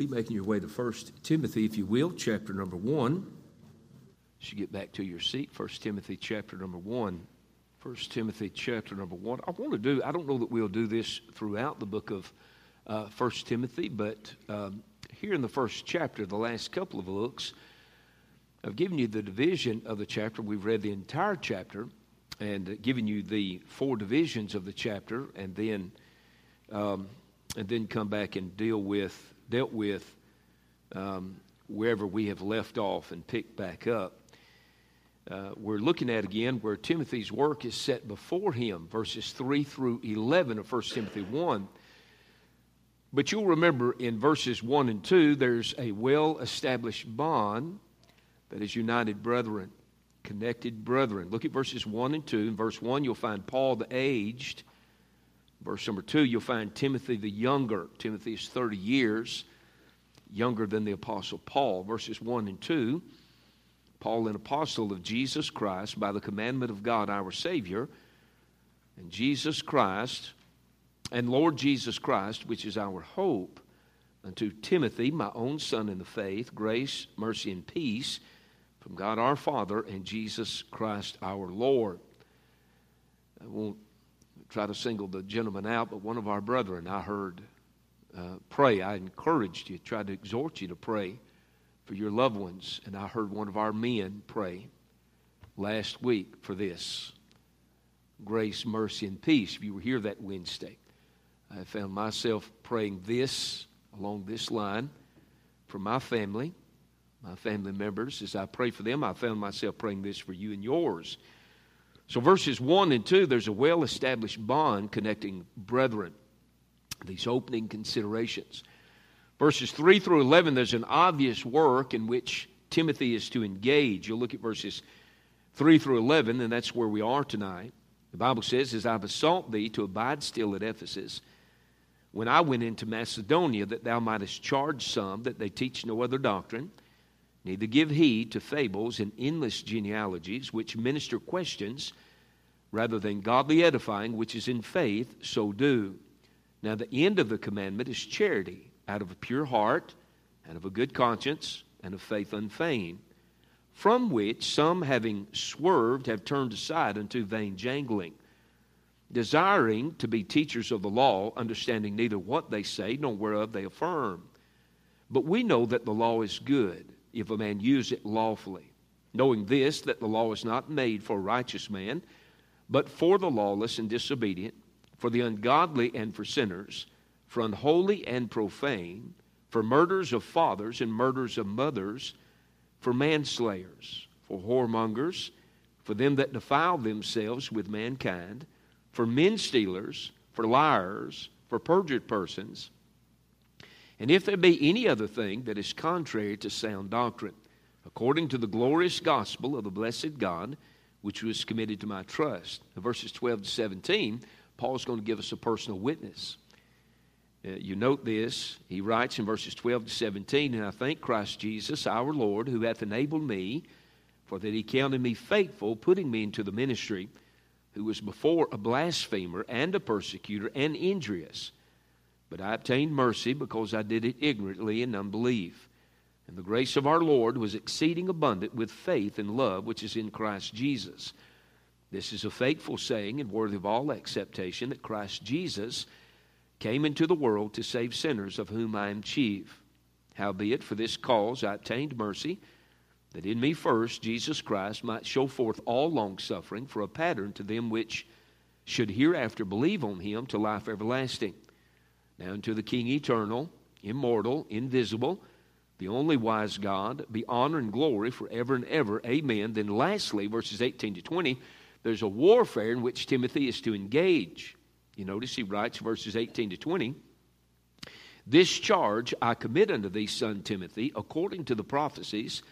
Be making your way to First Timothy, if you will, chapter number 1. As you get back to your seat, First Timothy chapter number 1. First Timothy chapter number 1. I want to do, I don't know that we'll do this throughout the book of uh, First Timothy, but um, here in the first chapter, the last couple of looks, I've given you the division of the chapter. We've read the entire chapter and given you the four divisions of the chapter, and then um, and then come back and deal with dealt with um, wherever we have left off and picked back up. Uh, we're looking at again where Timothy's work is set before him, verses 3 through 11 of 1 Timothy 1. But you'll remember in verses 1 and 2, there's a well established bond that is united brethren, connected brethren. Look at verses 1 and 2. In verse 1, you'll find Paul the aged. Verse number 2, you'll find Timothy the younger. Timothy is 30 years younger than the Apostle Paul. Verses 1 and 2, Paul, an apostle of Jesus Christ, by the commandment of God our Savior, and Jesus Christ, and Lord Jesus Christ, which is our hope, unto Timothy, my own son in the faith, grace, mercy, and peace from God our Father and Jesus Christ our Lord. I won't try to single the gentleman out, but one of our brethren I heard uh, pray. I encouraged you, tried to exhort you to pray for your loved ones, and I heard one of our men pray last week for this grace, mercy, and peace. If you were here that Wednesday, I found myself praying this along this line for my family, my family members. As I pray for them, I found myself praying this for you and yours. So, verses 1 and 2, there's a well established bond connecting brethren, these opening considerations. Verses 3 through 11, there's an obvious work in which Timothy is to engage. You'll look at verses 3 through 11, and that's where we are tonight. The Bible says, As I besought thee to abide still at Ephesus, when I went into Macedonia, that thou mightest charge some that they teach no other doctrine, neither give heed to fables and endless genealogies, which minister questions rather than godly edifying, which is in faith, so do. Now, the end of the commandment is charity, out of a pure heart, and of a good conscience, and of faith unfeigned, from which some, having swerved, have turned aside unto vain jangling desiring to be teachers of the law, understanding neither what they say nor whereof they affirm. But we know that the law is good if a man use it lawfully, knowing this, that the law is not made for a righteous man, but for the lawless and disobedient, for the ungodly and for sinners, for unholy and profane, for murders of fathers and murders of mothers, for manslayers, for whoremongers, for them that defile themselves with mankind for men stealers, for liars, for perjured persons, and if there be any other thing that is contrary to sound doctrine, according to the glorious gospel of the blessed God, which was committed to my trust. In verses 12 to 17, Paul's going to give us a personal witness. Uh, you note this. He writes in verses 12 to 17, And I thank Christ Jesus, our Lord, who hath enabled me, for that he counted me faithful, putting me into the ministry who was before a blasphemer and a persecutor and injurious. But I obtained mercy because I did it ignorantly in unbelief. And the grace of our Lord was exceeding abundant with faith and love which is in Christ Jesus. This is a faithful saying and worthy of all acceptation that Christ Jesus came into the world to save sinners, of whom I am chief. Howbeit, for this cause I obtained mercy that in me first Jesus Christ might show forth all longsuffering for a pattern to them which should hereafter believe on him to life everlasting. Now unto the King eternal, immortal, invisible, the only wise God, be honor and glory forever and ever. Amen. Then lastly, verses 18 to 20, there's a warfare in which Timothy is to engage. You notice he writes verses 18 to 20. This charge I commit unto thee, son Timothy, according to the prophecies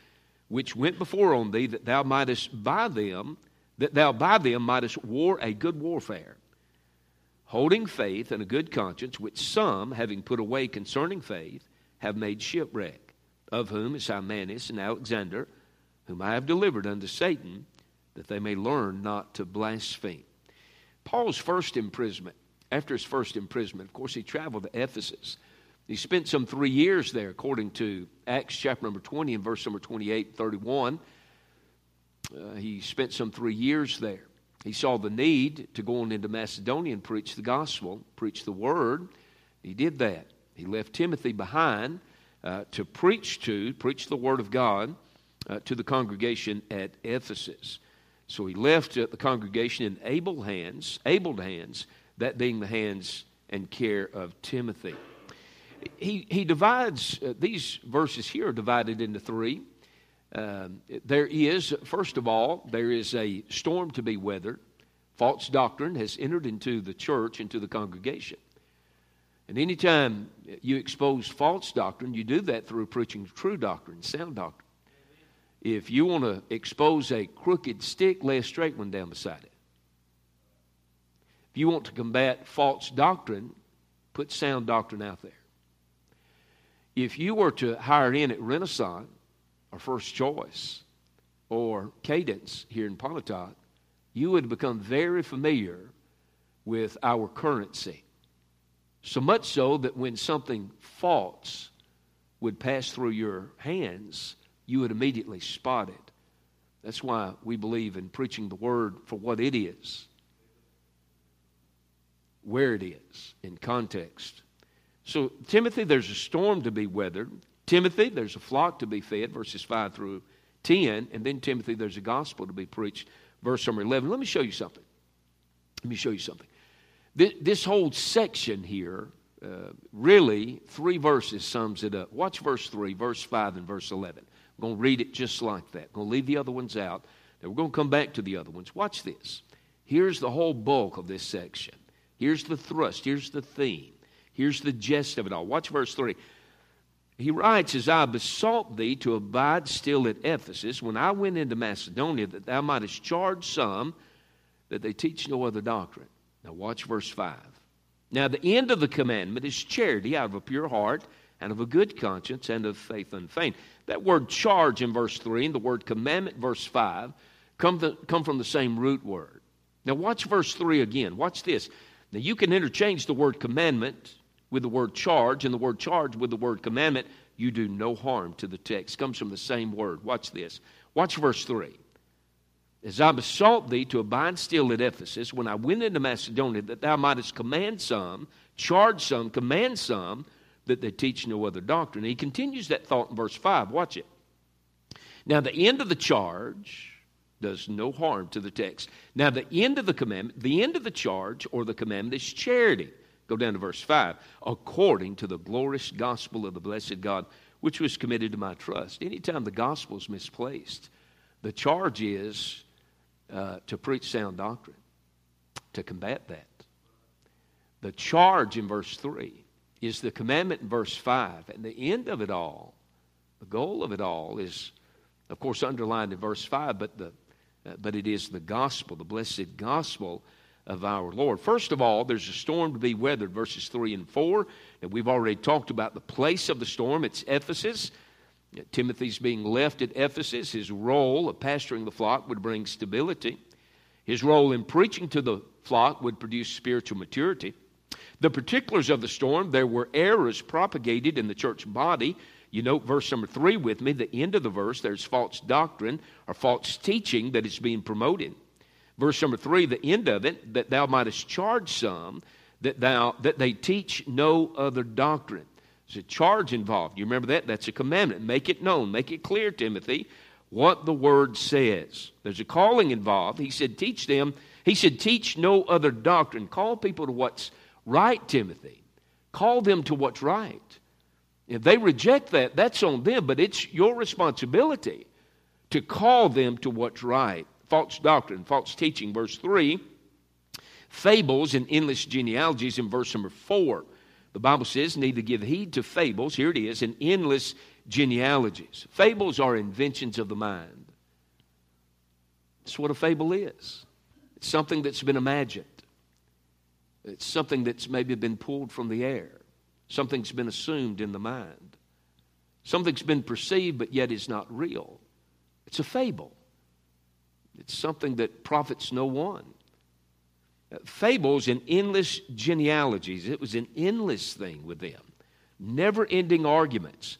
which went before on thee, that thou mightest by them, that thou by them mightest war a good warfare, holding faith and a good conscience, which some, having put away concerning faith, have made shipwreck, of whom is Hymenaeus and Alexander, whom I have delivered unto Satan, that they may learn not to blaspheme. Paul's first imprisonment, after his first imprisonment, of course, he traveled to Ephesus. He spent some three years there, according to Acts chapter number 20 and verse number 28 and 31. Uh, he spent some three years there. He saw the need to go on into Macedonia and preach the gospel, preach the word. He did that. He left Timothy behind uh, to preach to, preach the word of God uh, to the congregation at Ephesus. So he left uh, the congregation in able hands, able hands, that being the hands and care of Timothy. He, he divides, uh, these verses here are divided into three. Um, there is, first of all, there is a storm to be weathered. False doctrine has entered into the church, into the congregation. And anytime you expose false doctrine, you do that through preaching true doctrine, sound doctrine. If you want to expose a crooked stick, lay a straight one down beside it. If you want to combat false doctrine, put sound doctrine out there. If you were to hire in at Renasant or First Choice or Cadence here in Pontotoc, you would become very familiar with our currency. So much so that when something false would pass through your hands, you would immediately spot it. That's why we believe in preaching the word for what it is, where it is, in context. So, Timothy, there's a storm to be weathered. Timothy, there's a flock to be fed, verses 5 through 10. And then, Timothy, there's a gospel to be preached, verse number 11. Let me show you something. Let me show you something. This, whole section here, uh, really, three verses sums it up. Watch verse 3, verse 5, and verse 11. I'm going to read it just like that. I'm going to leave the other ones out. Then we're going to come back to the other ones. Watch this. Here's the whole bulk of this section. Here's the thrust. Here's the theme. Here's the gist of it all. Watch verse 3. He writes, As I besought thee to abide still at Ephesus, when I went into Macedonia, that thou mightest charge some that they teach no other doctrine. Now, watch verse 5. Now, the end of the commandment is charity out of a pure heart and of a good conscience and of faith unfeigned. That word charge in verse 3 and the word commandment, verse 5, come, the, come from the same root word. Now, watch verse 3 again. Watch this. Now, you can interchange the word commandment with the word charge and the word charge with the word commandment. You do no harm to the text. Comes from the same word. Watch this. Watch verse 3. As I besought thee to abide still at Ephesus, when I went into Macedonia, that thou mightest command some, charge some, command some, that they teach no other doctrine. he continues that thought in verse 5. Watch it. Now, the end of the charge does no harm to the text. Now, the end of the commandment, the end of the charge or the commandment is charity. Go down to verse 5. According to the glorious gospel of the blessed God, which was committed to my trust. Anytime the gospel is misplaced, the charge is uh, to preach sound doctrine, to combat that. The charge in verse 3 is the commandment in verse 5. And the end of it all, the goal of it all is, of course, underlined in verse 5, but, the, uh, but it is the gospel, the blessed gospel of our Lord. First of all, there's a storm to be weathered, verses 3 and 4. And we've already talked about the place of the storm. It's Ephesus. Timothy's being left at Ephesus. His role of pastoring the flock would bring stability. His role in preaching to the flock would produce spiritual maturity. The particulars of the storm, there were errors propagated in the church body. You note verse number three with me, the end of the verse, there's false doctrine or false teaching that is being promoted. Verse number three, the end of it, that thou mightest charge some that thou that they teach no other doctrine. There's a charge involved. You remember that? That's a commandment. Make it known, make it clear, Timothy, what the word says. There's a calling involved. He said, teach them. He said, teach no other doctrine. Call people to what's right, Timothy. Call them to what's right. If they reject that, that's on them, but it's your responsibility to call them to what's right. False doctrine, false teaching, verse 3. Fables and endless genealogies in verse number 4. The Bible says, need to give heed to fables. Here it is, and endless genealogies. Fables are inventions of the mind. That's what a fable is. It's something that's been imagined. It's something that's maybe been pulled from the air. Something's been assumed in the mind. Something's been perceived but yet is not real. It's a fable. It's something that profits no one. Fables and endless genealogies, it was an endless thing with them. never ending arguments.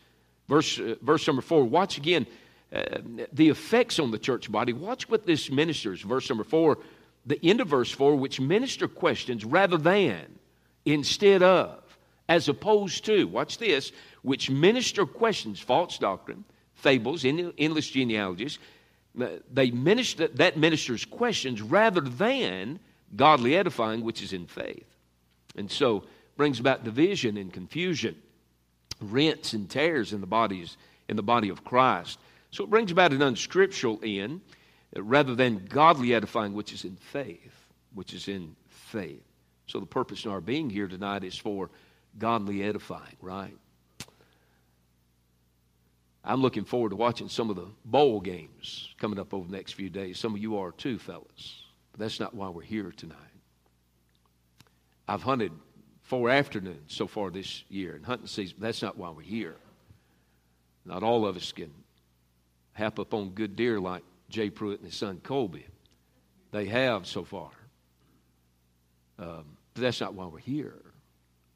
Verse, uh, verse number four, watch again uh, the effects on the church body. Watch what this ministers. Verse number four, the end of verse four, which minister questions rather than, instead of, as opposed to, watch this, which minister questions false doctrine, fables, endless genealogies. Uh, they minister, that ministers questions rather than godly edifying, which is in faith. And so brings about division and confusion, rents and tears in the bodies in the body of Christ. So it brings about an unscriptural end uh, rather than godly edifying, which is in faith, which is in faith. So the purpose in our being here tonight is for godly edifying, right? I'm looking forward to watching some of the bowl games coming up over the next few days. Some of you are too, fellas. But that's not why we're here tonight. I've hunted four afternoons so far this year in hunting season. That's not why we're here. Not all of us can hap up on good deer like Jay Pruitt and his son Colby. They have so far. Um, but that's not why we're here.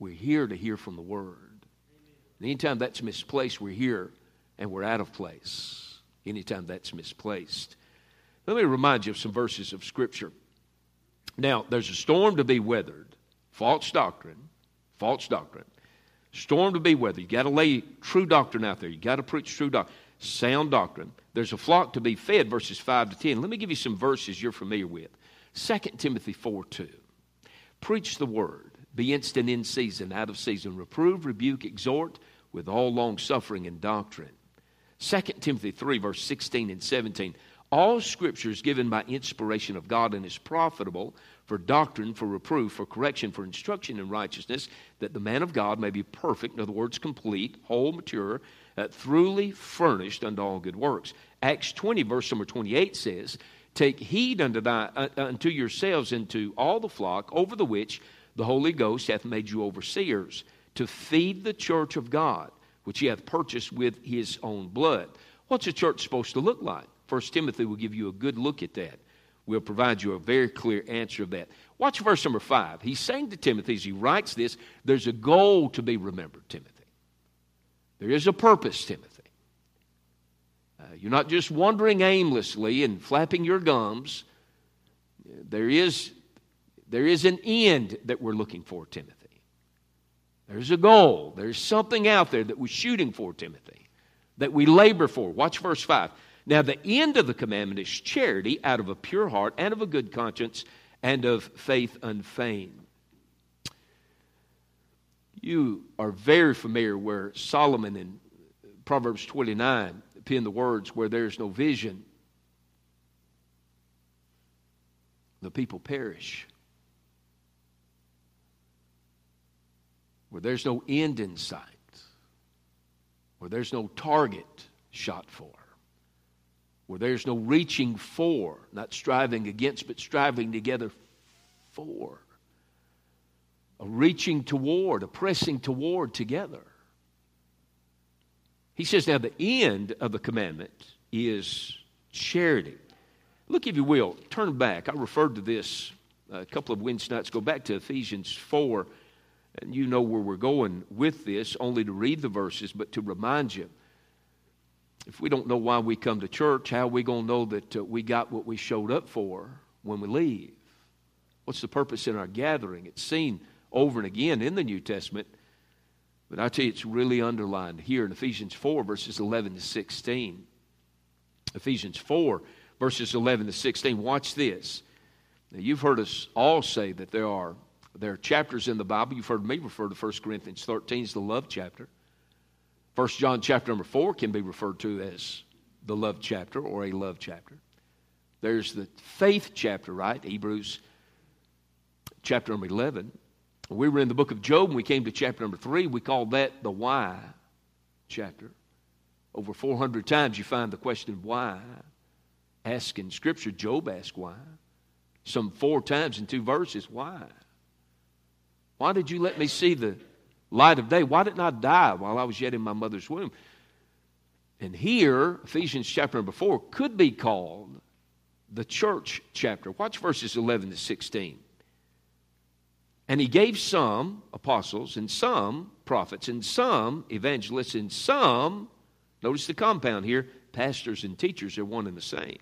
We're here to hear from the Word. And anytime that's misplaced, we're here and we're out of place. Anytime that's misplaced. Let me remind you of some verses of Scripture. Now, there's a storm to be weathered, false doctrine, false doctrine. Storm to be weathered. You got to lay true doctrine out there. You got to preach true doctrine, sound doctrine. There's a flock to be fed, verses 5 to 10. Let me give you some verses you're familiar with. 2 Timothy 4 2. Preach the word. Be instant in season, out of season. Reprove, rebuke, exhort with all long suffering and doctrine. 2 Timothy 3, verse 16 and 17. All scripture is given by inspiration of God and is profitable for doctrine, for reproof, for correction, for instruction in righteousness, that the man of God may be perfect, in other words, complete, whole, mature, uh, truly furnished unto all good works. Acts 20, verse number 28 says, Take heed unto, thy, uh, unto yourselves and to all the flock over the which the Holy Ghost hath made you overseers, to feed the church of God, which he hath purchased with his own blood. What's a church supposed to look like? First Timothy will give you a good look at that. We'll provide you a very clear answer of that. Watch verse number five. He's saying to Timothy as he writes this, there's a goal to be remembered, Timothy. There is a purpose, Timothy. Uh, you're not just wandering aimlessly and flapping your gums. There is, there is an end that we're looking for, Timothy. There's a goal. There's something out there that we're shooting for, Timothy, that we labor for. Watch verse 5. Now, the end of the commandment is charity out of a pure heart and of a good conscience and of faith unfeigned. You are very familiar where Solomon in Proverbs 29 penned the words, Where there's no vision, the people perish. Where there's no end in sight, where there's no target shot for where there's no reaching for, not striving against, but striving together for. A reaching toward, a pressing toward together. He says, now the end of the commandment is charity. Look, if you will, turn back. I referred to this a couple of Wednesday nights. Go back to Ephesians 4, and you know where we're going with this, only to read the verses, but to remind you if we don't know why we come to church, how are we going to know that uh, we got what we showed up for when we leave? What's the purpose in our gathering? It's seen over and again in the New Testament, but I tell you, it's really underlined here in Ephesians 4, verses 11 to 16. Ephesians 4, verses 11 to 16. Watch this. Now, you've heard us all say that there are, there are chapters in the Bible. You've heard me refer to 1 Corinthians 13 as the love chapter. First John chapter number 4 can be referred to as the love chapter or a love chapter. There's the faith chapter, right? Hebrews chapter number 11. We were in the book of Job and we came to chapter number 3. We called that the why chapter. Over 400 times you find the question why. Ask in Scripture, Job asked why. Some four times in two verses, why? Why did you let me see the light of day. Why didn't I die while I was yet in my mother's womb? And here, Ephesians chapter number 4 could be called the church chapter. Watch verses 11 to 16. And he gave some apostles, and some prophets, and some evangelists, and some, notice the compound here, pastors and teachers are one and the same.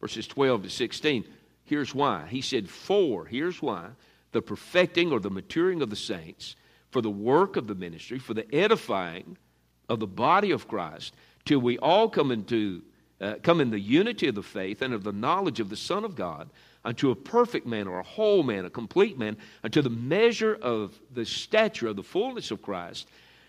Verses 12 to 16, here's why. He said, For, here's why, the perfecting or the maturing of the saints, for the work of the ministry, for the edifying of the body of Christ, till we all come into uh, come in the unity of the faith and of the knowledge of the Son of God, unto a perfect man or a whole man, a complete man, unto the measure of the stature of the fullness of Christ,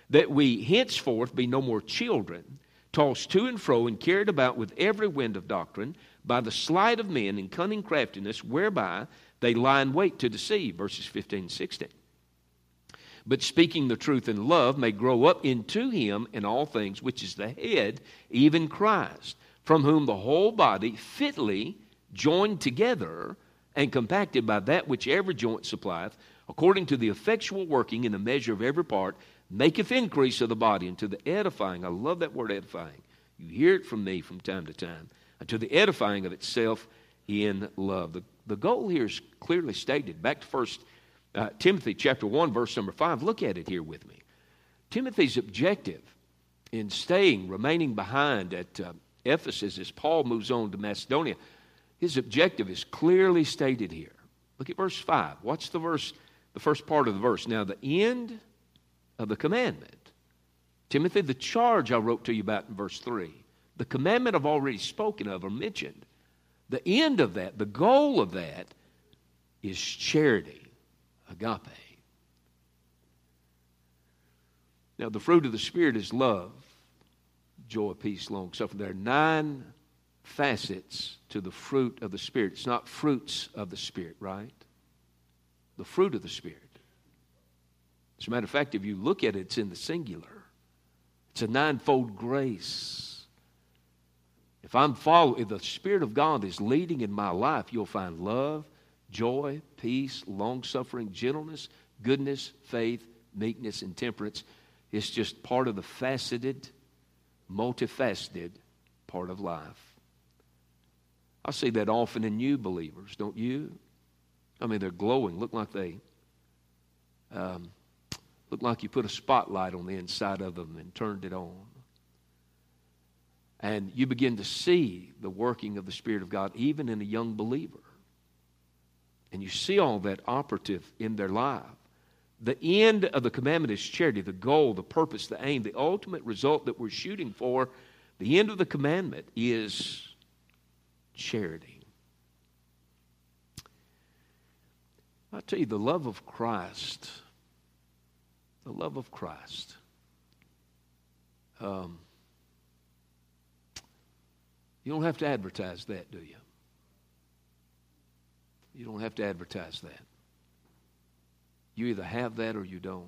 that we henceforth be no more children, tossed to and fro and carried about with every wind of doctrine, by the sleight of men and cunning craftiness, whereby they lie in wait to deceive. Verses 15 and 16 but speaking the truth in love may grow up into him in all things, which is the head, even Christ, from whom the whole body fitly joined together and compacted by that which every joint supplieth, according to the effectual working in the measure of every part, maketh increase of the body unto the edifying. I love that word edifying. You hear it from me from time to time. Unto the edifying of itself in love. The, the goal here is clearly stated. Back to first uh, Timothy chapter 1, verse number 5. Look at it here with me. Timothy's objective in staying, remaining behind at uh, Ephesus as Paul moves on to Macedonia, his objective is clearly stated here. Look at verse 5. What's the verse, the first part of the verse? Now, the end of the commandment. Timothy, the charge I wrote to you about in verse 3, the commandment I've already spoken of or mentioned. The end of that, the goal of that, is charity, agape. Now, the fruit of the Spirit is love, joy, peace, long suffering. There are nine facets to the fruit of the Spirit. It's not fruits of the Spirit, right? The fruit of the Spirit. As a matter of fact, if you look at it, it's in the singular. It's a ninefold grace. If I'm following, if the Spirit of God is leading in my life, you'll find love, joy, peace, long suffering, gentleness, goodness, faith, meekness, and temperance. It's just part of the faceted multifaceted part of life. I see that often in new believers, don't you? I mean, they're glowing, look like they um, look like you put a spotlight on the inside of them and turned it on. And you begin to see the working of the Spirit of God even in a young believer. And you see all that operative in their life. The end of the commandment is charity, the goal, the purpose, the aim, the ultimate result that we're shooting for. The end of the commandment is charity. I tell you, the love of Christ, the love of Christ. Um, you don't have to advertise that, do you? You don't have to advertise that. You either have that or you don't.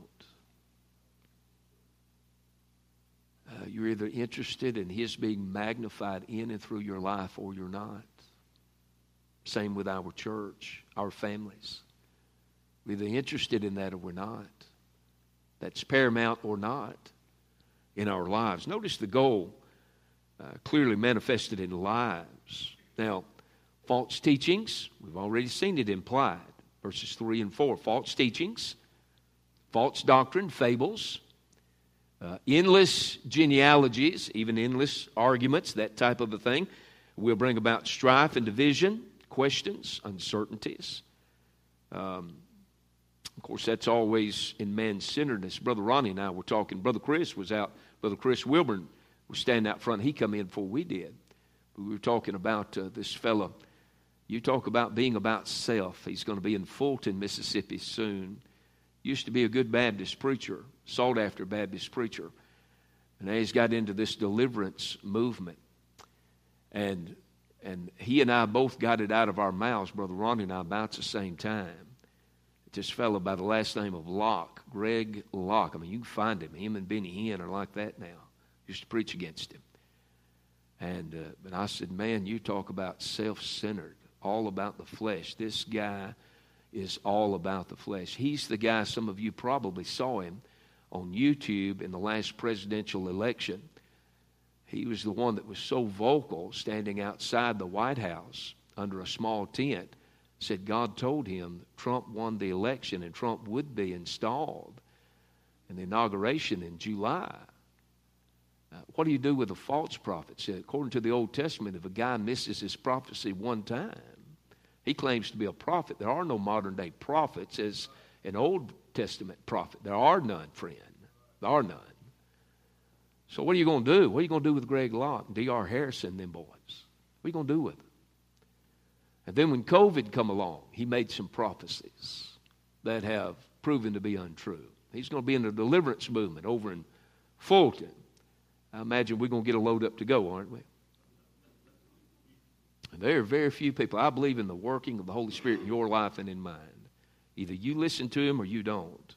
Uh, you're either interested in His being magnified in and through your life or you're not. Same with our church, our families. We're either interested in that or we're not. That's paramount or not in our lives. Notice the goal uh, clearly manifested in lives. Now, false teachings, we've already seen it implied verses 3 and 4. False teachings, false doctrine, fables, uh, endless genealogies, even endless arguments, that type of a thing, will bring about strife and division, questions, uncertainties. Um, of course, that's always in man centeredness. Brother Ronnie and I were talking. Brother Chris was out. Brother Chris Wilburn was standing out front. He come in before we did. We were talking about uh, this fellow you talk about being about self. He's going to be in Fulton, Mississippi soon. Used to be a good Baptist preacher, sought after Baptist preacher. And now he's got into this deliverance movement. And and he and I both got it out of our mouths, Brother Ronnie and I, about the same time. This fellow by the last name of Locke, Greg Locke. I mean, you can find him. Him and Benny Hinn are like that now. Used to preach against him. And uh, but I said, man, you talk about self-centered all about the flesh. This guy is all about the flesh. He's the guy, some of you probably saw him on YouTube in the last presidential election. He was the one that was so vocal standing outside the White House under a small tent. Said God told him Trump won the election and Trump would be installed. and the inauguration in July. Uh, what do you do with a false prophet? According to the Old Testament, if a guy misses his prophecy one time, he claims to be a prophet. There are no modern day prophets as an Old Testament prophet. There are none, friend. There are none. So what are you going to do? What are you going to do with Greg Locke D.R. Harrison, them boys? What are you going to do with them? And then when COVID come along, he made some prophecies that have proven to be untrue. He's going to be in the deliverance movement over in Fulton. I imagine we're going to get a load up to go, aren't we? And there are very few people. I believe in the working of the Holy Spirit in your life and in mine. Either you listen to him or you don't.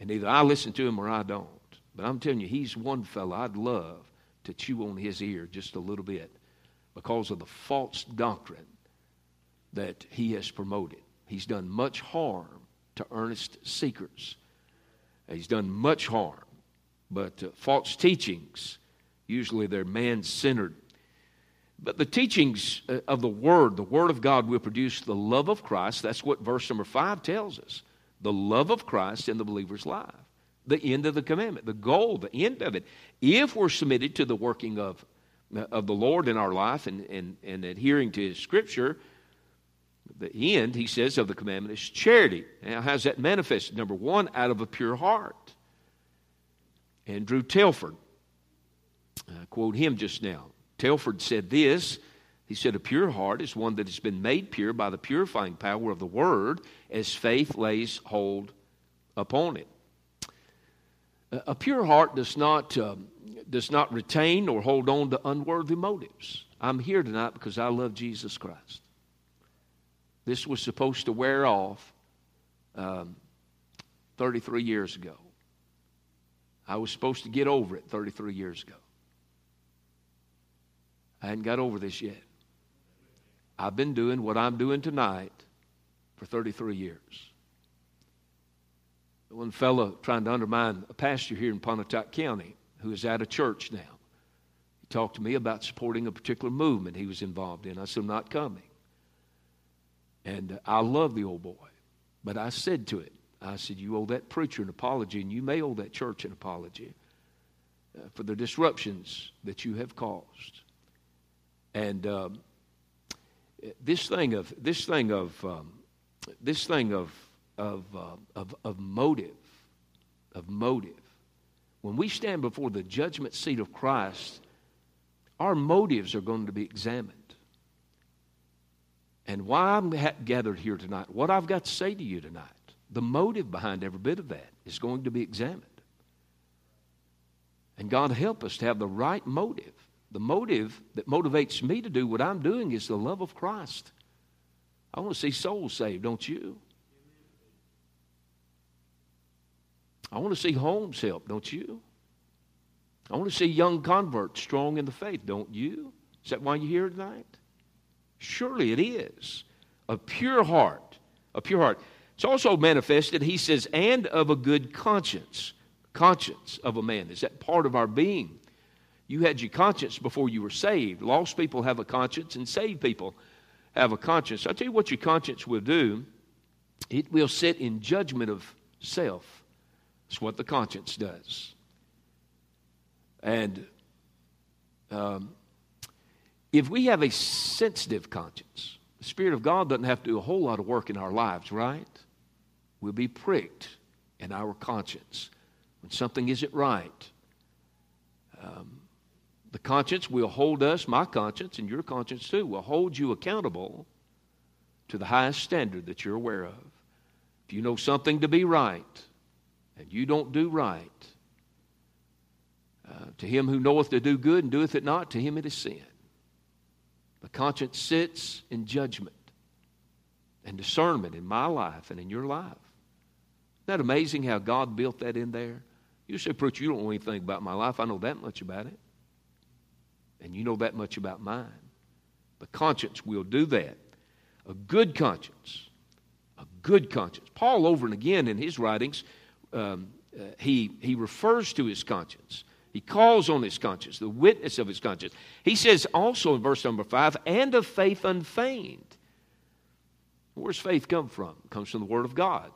And either I listen to him or I don't. But I'm telling you, he's one fellow I'd love to chew on his ear just a little bit because of the false doctrine that he has promoted. He's done much harm to earnest seekers. He's done much harm. But uh, false teachings, usually they're man centered. But the teachings uh, of the Word, the Word of God, will produce the love of Christ. That's what verse number five tells us the love of Christ in the believer's life. The end of the commandment, the goal, the end of it. If we're submitted to the working of, uh, of the Lord in our life and, and, and adhering to His Scripture, the end, he says, of the commandment is charity. Now, how's that manifested? Number one, out of a pure heart. Andrew Telford, I quote him just now. Telford said this He said, A pure heart is one that has been made pure by the purifying power of the Word as faith lays hold upon it. A pure heart does not, um, does not retain or hold on to unworthy motives. I'm here tonight because I love Jesus Christ. This was supposed to wear off um, 33 years ago. I was supposed to get over it 33 years ago. I hadn't got over this yet. I've been doing what I'm doing tonight for 33 years. One fellow trying to undermine a pastor here in Pontotoc County who is out of church now. He talked to me about supporting a particular movement he was involved in. I said, I'm not coming. And uh, I love the old boy. But I said to it, I said, You owe that preacher an apology, and you may owe that church an apology uh, for the disruptions that you have caused. And um, this thing of this thing of um, this thing of of, uh, of of motive of motive. When we stand before the judgment seat of Christ, our motives are going to be examined. And why I'm gathered here tonight, what I've got to say to you tonight, the motive behind every bit of that is going to be examined. And God help us to have the right motive. The motive that motivates me to do what I'm doing is the love of Christ. I want to see souls saved, don't you? I want to see homes helped, don't you? I want to see young converts strong in the faith, don't you? Is that why you're here tonight? Surely it is. A pure heart. A pure heart. It's also manifested, he says, and of a good conscience. Conscience of a man. Is that part of our being? You had your conscience before you were saved. Lost people have a conscience, and saved people have a conscience. I'll tell you what your conscience will do it will sit in judgment of self. That's what the conscience does. And um, if we have a sensitive conscience, the Spirit of God doesn't have to do a whole lot of work in our lives, right? We'll be pricked in our conscience when something isn't right. Um, the conscience will hold us, my conscience and your conscience too, will hold you accountable to the highest standard that you're aware of. If you know something to be right and you don't do right, uh, to him who knoweth to do good and doeth it not, to him it is sin. The conscience sits in judgment and discernment in my life and in your life. That amazing how God built that in there? You say, Preacher, you don't know anything about my life. I know that much about it. And you know that much about mine. The conscience will do that. A good conscience. A good conscience. Paul, over and again in his writings, um, uh, he, he refers to his conscience. He calls on his conscience, the witness of his conscience. He says also in verse number five, and of faith unfeigned. Where's faith come from? It comes from the Word of God.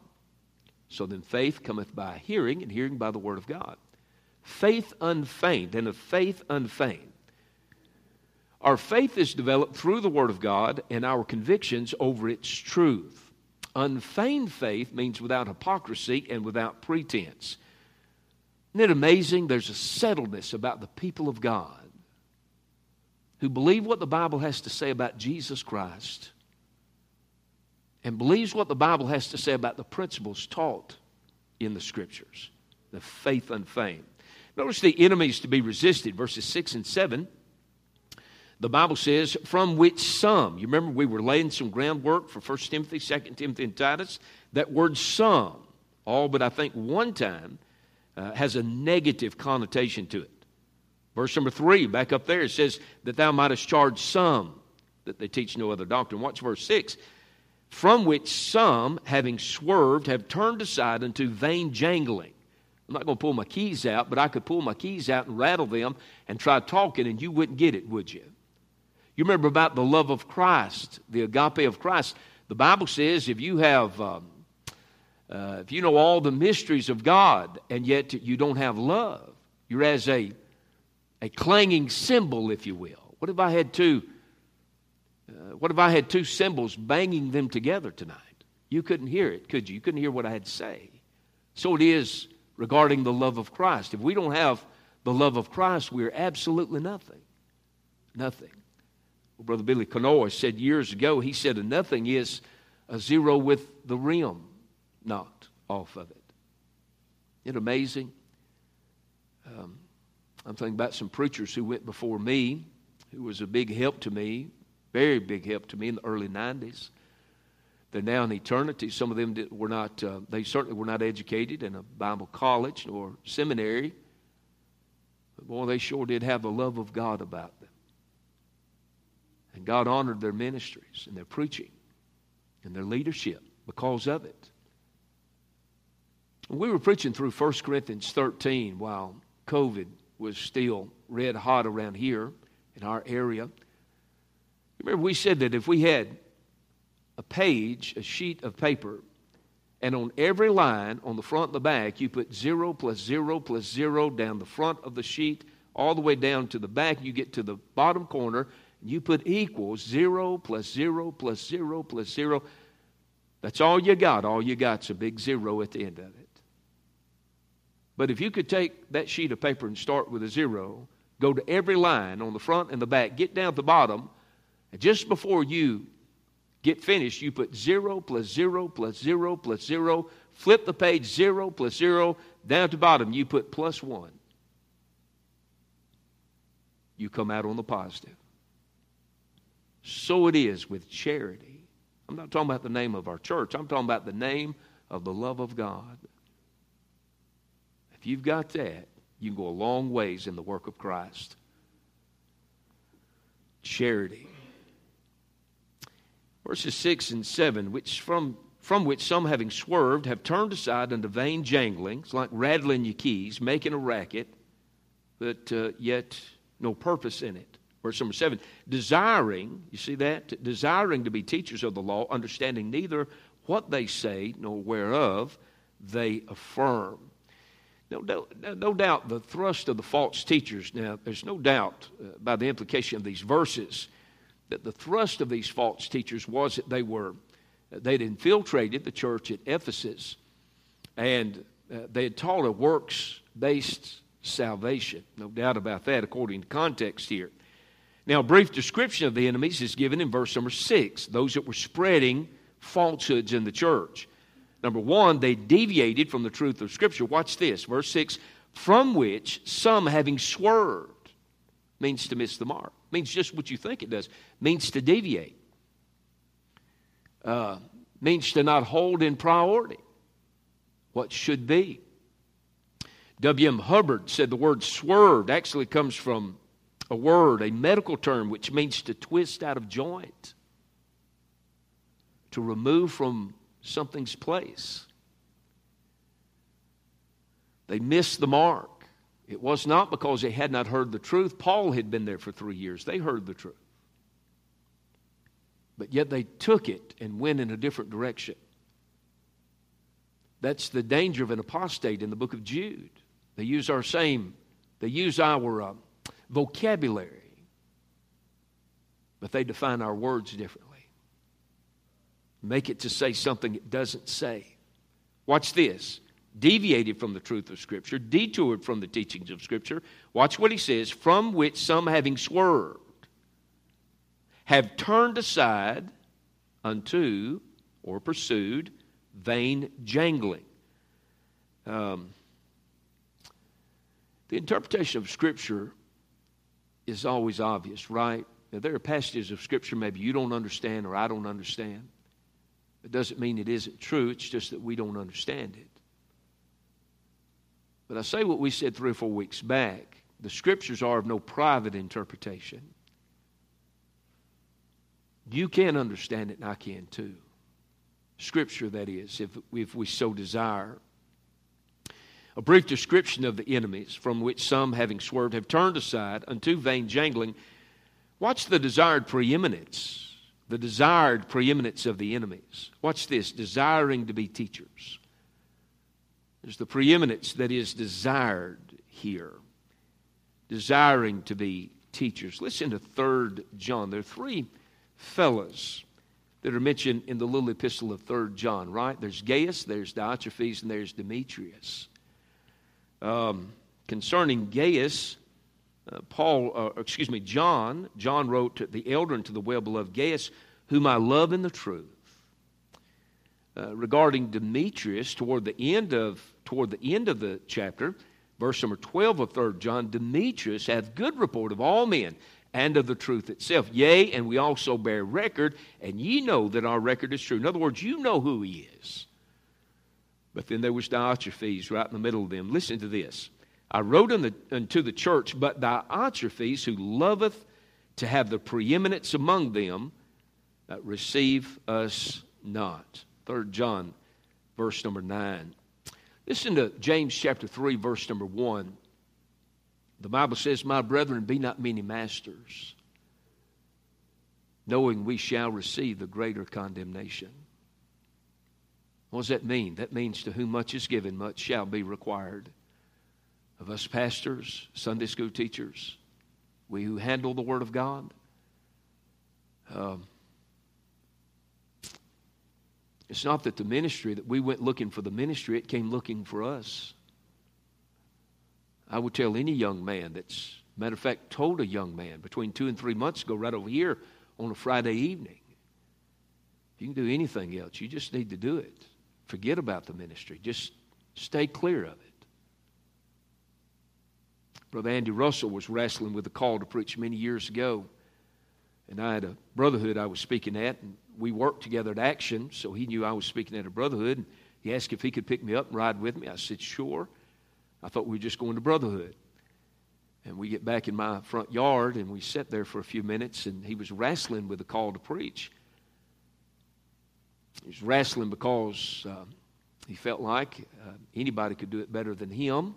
So then faith cometh by hearing, and hearing by the word of God. Faith unfeigned, and of faith unfeigned. Our faith is developed through the word of God and our convictions over its truth. Unfeigned faith means without hypocrisy and without pretense. Isn't it amazing? There's a settledness about the people of God who believe what the Bible has to say about Jesus Christ and believes what the Bible has to say about the principles taught in the Scriptures, the faith unfeigned. Notice the enemies to be resisted, verses 6 and 7. The Bible says, from which some, you remember we were laying some groundwork for 1 Timothy, 2 Timothy, and Titus? That word some, all but I think one time, uh, has a negative connotation to it. Verse number 3, back up there, it says, that thou mightest charge some that they teach no other doctrine. Watch verse 6 from which some, having swerved, have turned aside unto vain jangling. I'm not going to pull my keys out, but I could pull my keys out and rattle them and try talking, and you wouldn't get it, would you? You remember about the love of Christ, the agape of Christ. The Bible says if you have, um, uh, if you know all the mysteries of God, and yet you don't have love, you're as a, a clanging cymbal, if you will. What if I had two? Uh, what if I had two cymbals banging them together tonight? You couldn't hear it, could you? You couldn't hear what I had to say. So it is regarding the love of Christ. If we don't have the love of Christ, we're absolutely nothing. Nothing. Well, Brother Billy Canoa said years ago, he said a nothing is a zero with the rim knocked off of it. Isn't it amazing? Um, I'm thinking about some preachers who went before me, who was a big help to me very big help to me in the early 90s. They're now in eternity. Some of them were not, uh, they certainly were not educated in a Bible college or seminary. But boy, they sure did have the love of God about them. And God honored their ministries and their preaching and their leadership because of it. We were preaching through 1 Corinthians 13 while COVID was still red hot around here in our area. Remember, we said that if we had a page, a sheet of paper, and on every line on the front and the back, you put zero plus zero plus zero down the front of the sheet, all the way down to the back. You get to the bottom corner, and you put equals zero plus zero plus zero plus zero. That's all you got. All you got's a big zero at the end of it. But if you could take that sheet of paper and start with a zero, go to every line on the front and the back, get down to the bottom, just before you get finished, you put zero plus zero plus zero plus zero, flip the page zero plus zero, down at the bottom, you put plus one. You come out on the positive. So it is with charity. I'm not talking about the name of our church, I'm talking about the name of the love of God. If you've got that, you can go a long ways in the work of Christ. Charity verses 6 and 7, which from, from which some having swerved have turned aside unto vain janglings, like rattling your keys, making a racket, but uh, yet no purpose in it. Verse number 7, desiring, you see that? Desiring to be teachers of the law, understanding neither what they say nor whereof they affirm. No, no, no doubt the thrust of the false teachers, now, there's no doubt uh, by the implication of these verses that the thrust of these false teachers was that they were they'd infiltrated the church at Ephesus and uh, they had taught a works based salvation. No doubt about that, according to context here. Now, a brief description of the enemies is given in verse number six those that were spreading falsehoods in the church. Number one, they deviated from the truth of Scripture. Watch this, verse six, from which some having swerved means to miss the mark means just what you think it does, means to deviate, uh, means to not hold in priority what should be. W.M. Hubbard said the word swerved actually comes from a word, a medical term, which means to twist out of joint, to remove from something's place. They miss the mark. It was not because they had not heard the truth. Paul had been there for three years, they heard the truth. But yet they took it and went in a different direction. That's the danger of an apostate in the book of Jude. They use our same, they use our uh, vocabulary, but they define our words differently. Make it to say something it doesn't say. Watch this. Deviated from the truth of Scripture, detoured from the teachings of Scripture. Watch what he says from which some having swerved have turned aside unto or pursued vain jangling. Um, the interpretation of Scripture is always obvious, right? Now, there are passages of Scripture maybe you don't understand or I don't understand. It doesn't mean it isn't true, it's just that we don't understand it. But I say what we said three or four weeks back the Scriptures are of no private interpretation. You can understand it, and I can too. Scripture, that is, if, if we so desire. A brief description of the enemies from which some, having swerved, have turned aside unto vain jangling. Watch the desired preeminence, the desired preeminence of the enemies. Watch this desiring to be teachers. There's the preeminence that is desired here, desiring to be teachers. Listen to 3 John. There are three fellows that are mentioned in the little epistle of 3 John, right? There's Gaius, there's Diotrephes, and there's Demetrius. Um, concerning Gaius, uh, Paul, uh, excuse me, John, John wrote to the elder and to the well beloved Gaius, whom I love in the truth. Uh, regarding Demetrius, toward the end of toward the end of the chapter, verse number 12 of 3 John, Demetrius hath good report of all men and of the truth itself. Yea, and we also bear record, and ye know that our record is true. In other words, you know who he is. But then there was Diotrephes right in the middle of them. Listen to this. I wrote the, unto the church, but Diotrephes, who loveth to have the preeminence among them, uh, receive us not. Third John, verse number 9. Listen to James chapter 3, verse number 1. The Bible says, My brethren, be not many masters, knowing we shall receive the greater condemnation. What does that mean? That means to whom much is given, much shall be required. Of us pastors, Sunday school teachers, we who handle the Word of God, um, it's not that the ministry, that we went looking for the ministry, it came looking for us. I would tell any young man that's, matter of fact, told a young man between two and three months ago, right over here on a Friday evening. You can do anything else, you just need to do it. Forget about the ministry, just stay clear of it. Brother Andy Russell was wrestling with a call to preach many years ago. And I had a brotherhood I was speaking at, and we worked together at Action, so he knew I was speaking at a brotherhood. He asked if he could pick me up and ride with me. I said, sure. I thought we were just going to Brotherhood. And we get back in my front yard and we sat there for a few minutes, and he was wrestling with the call to preach. He was wrestling because uh, he felt like uh, anybody could do it better than him.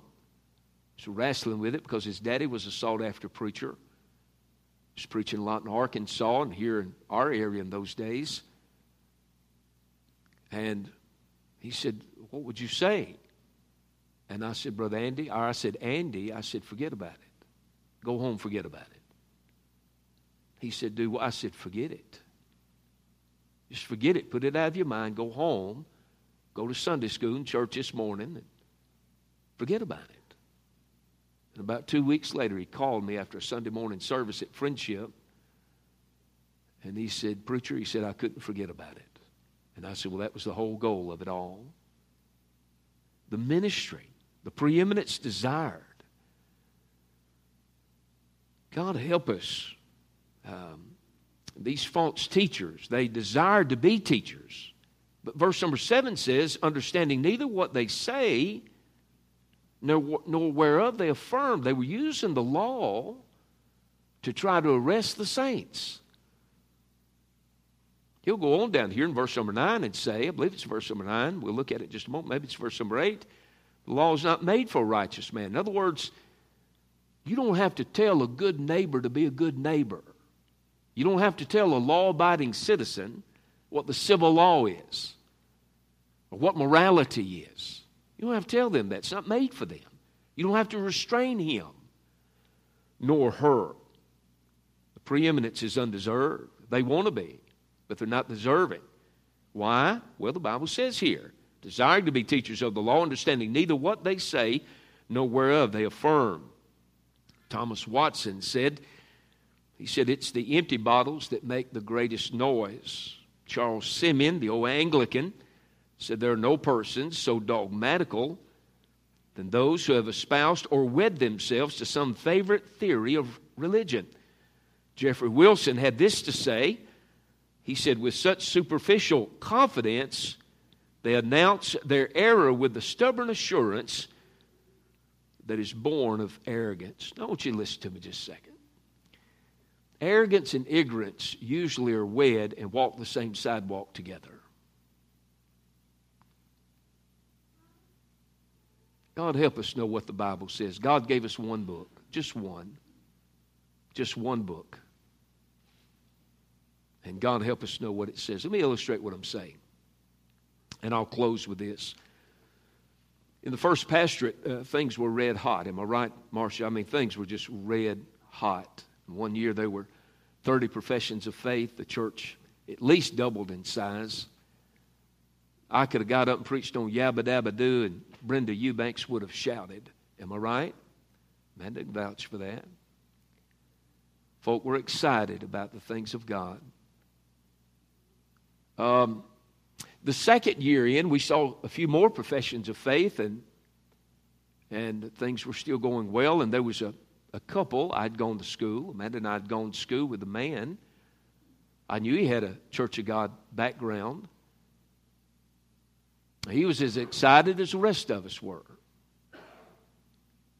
He was wrestling with it because his daddy was a sought after preacher. Was preaching a lot in Arkansas and here in our area in those days. And he said, What would you say? And I said, Brother Andy, or I said, Andy, I said, forget about it. Go home, forget about it. He said, Do what? I said, forget it. Just forget it. Put it out of your mind. Go home. Go to Sunday school and church this morning and forget about it. And about two weeks later, he called me after a Sunday morning service at Friendship. And he said, Preacher, he said, I couldn't forget about it. And I said, Well, that was the whole goal of it all. The ministry the preeminence desired. God help us. Um, these false teachers, they desired to be teachers. But verse number seven says, understanding neither what they say nor, nor whereof they affirmed. They were using the law to try to arrest the saints. He'll go on down here in verse number 9 and say, I believe it's verse number 9. We'll look at it just a moment. Maybe it's verse number 8. The law is not made for a righteous man. In other words, you don't have to tell a good neighbor to be a good neighbor. You don't have to tell a law abiding citizen what the civil law is or what morality is. You don't have to tell them that. It's not made for them. You don't have to restrain him nor her. The preeminence is undeserved. They want to be, but they're not deserving. Why? Well, the Bible says here desiring to be teachers of the law, understanding neither what they say nor whereof they affirm. Thomas Watson said, he said, it's the empty bottles that make the greatest noise. Charles Simeon, the old Anglican, said there are no persons so dogmatical than those who have espoused or wed themselves to some favorite theory of religion. Jeffrey Wilson had this to say. He said, with such superficial confidence, they announce their error with the stubborn assurance that is born of arrogance. Now, I want you to listen to me just a second. Arrogance and ignorance usually are wed and walk the same sidewalk together. God help us know what the Bible says. God gave us one book, just one. Just one book. And God help us know what it says. Let me illustrate what I'm saying. And I'll close with this. In the first pastorate, uh, things were red hot. Am I right, Marcia? I mean, things were just red hot. One year there were 30 professions of faith. The church at least doubled in size. I could have got up and preached on Yabba Dabba Doo, and Brenda Eubanks would have shouted. Am I right? Amanda didn't vouch for that. Folk were excited about the things of God. Um, the second year in, we saw a few more professions of faith, and and things were still going well. And there was a, a couple I'd gone to school. Amanda and I had gone to school with a man. I knew he had a Church of God background. He was as excited as the rest of us were.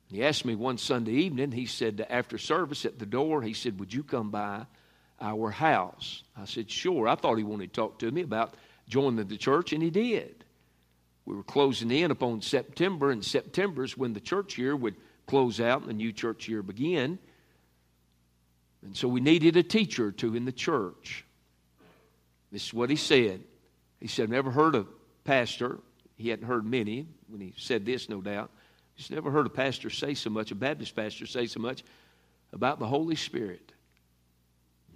He asked me one Sunday evening, he said, after service at the door, he said, Would you come by our house? I said, Sure. I thought he wanted to talk to me about joining the church, and he did. We were closing in upon September, and September is when the church year would close out and the new church year begin. And so we needed a teacher or two in the church. This is what he said. He said, I've never heard of pastor, he hadn't heard many when he said this, no doubt. He's never heard a pastor say so much, a Baptist pastor say so much about the Holy Spirit.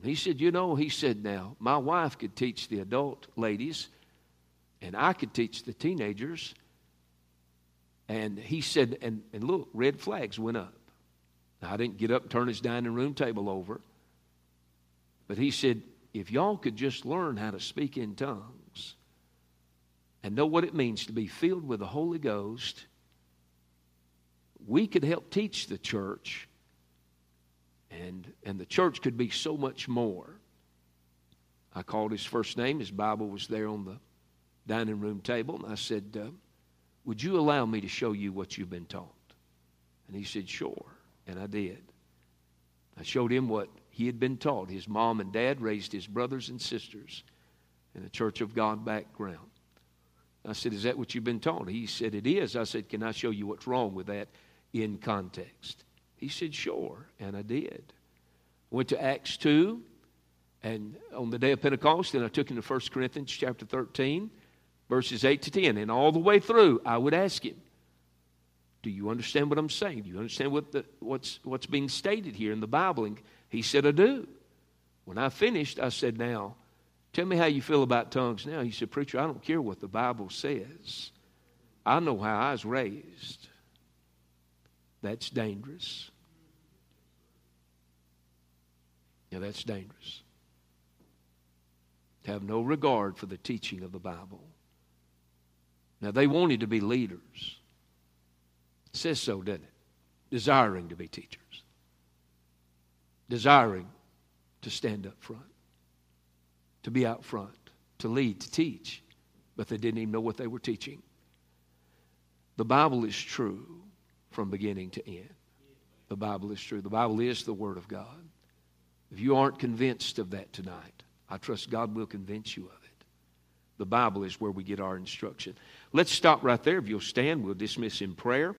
He said, You know, he said, now, my wife could teach the adult ladies, and I could teach the teenagers. And he said, and, and look, red flags went up. Now, I didn't get up and turn his dining room table over. But he said, if y'all could just learn how to speak in tongues and know what it means to be filled with the Holy Ghost, we could help teach the church and, and the church could be so much more. I called his first name. His Bible was there on the dining room table. And I said, uh, Would you allow me to show you what you've been taught? And he said, Sure. And I did. I showed him what he had been taught. His mom and dad raised his brothers and sisters in a Church of God background. I said, Is that what you've been taught? He said, It is. I said, Can I show you what's wrong with that in context? He said, Sure. And I did. Went to Acts 2, and on the day of Pentecost, and I took him to 1 Corinthians chapter 13, verses 8 to 10. And all the way through, I would ask him, Do you understand what I'm saying? Do you understand what the, what's, what's being stated here in the Bible? And he said, I do. When I finished, I said, Now, tell me how you feel about tongues now. He said, Preacher, I don't care what the Bible says. I know how I was raised. That's dangerous. Yeah, that's dangerous. To have no regard for the teaching of the Bible. Now, they wanted to be leaders. It says so, doesn't it? Desiring to be teachers. Desiring to stand up front. To be out front. To lead, to teach. But they didn't even know what they were teaching. The Bible is true from beginning to end. The Bible is true. The Bible is the Word of God. If you aren't convinced of that tonight, I trust God will convince you of it. The Bible is where we get our instruction. Let's stop right there. If you'll stand, we'll dismiss in prayer.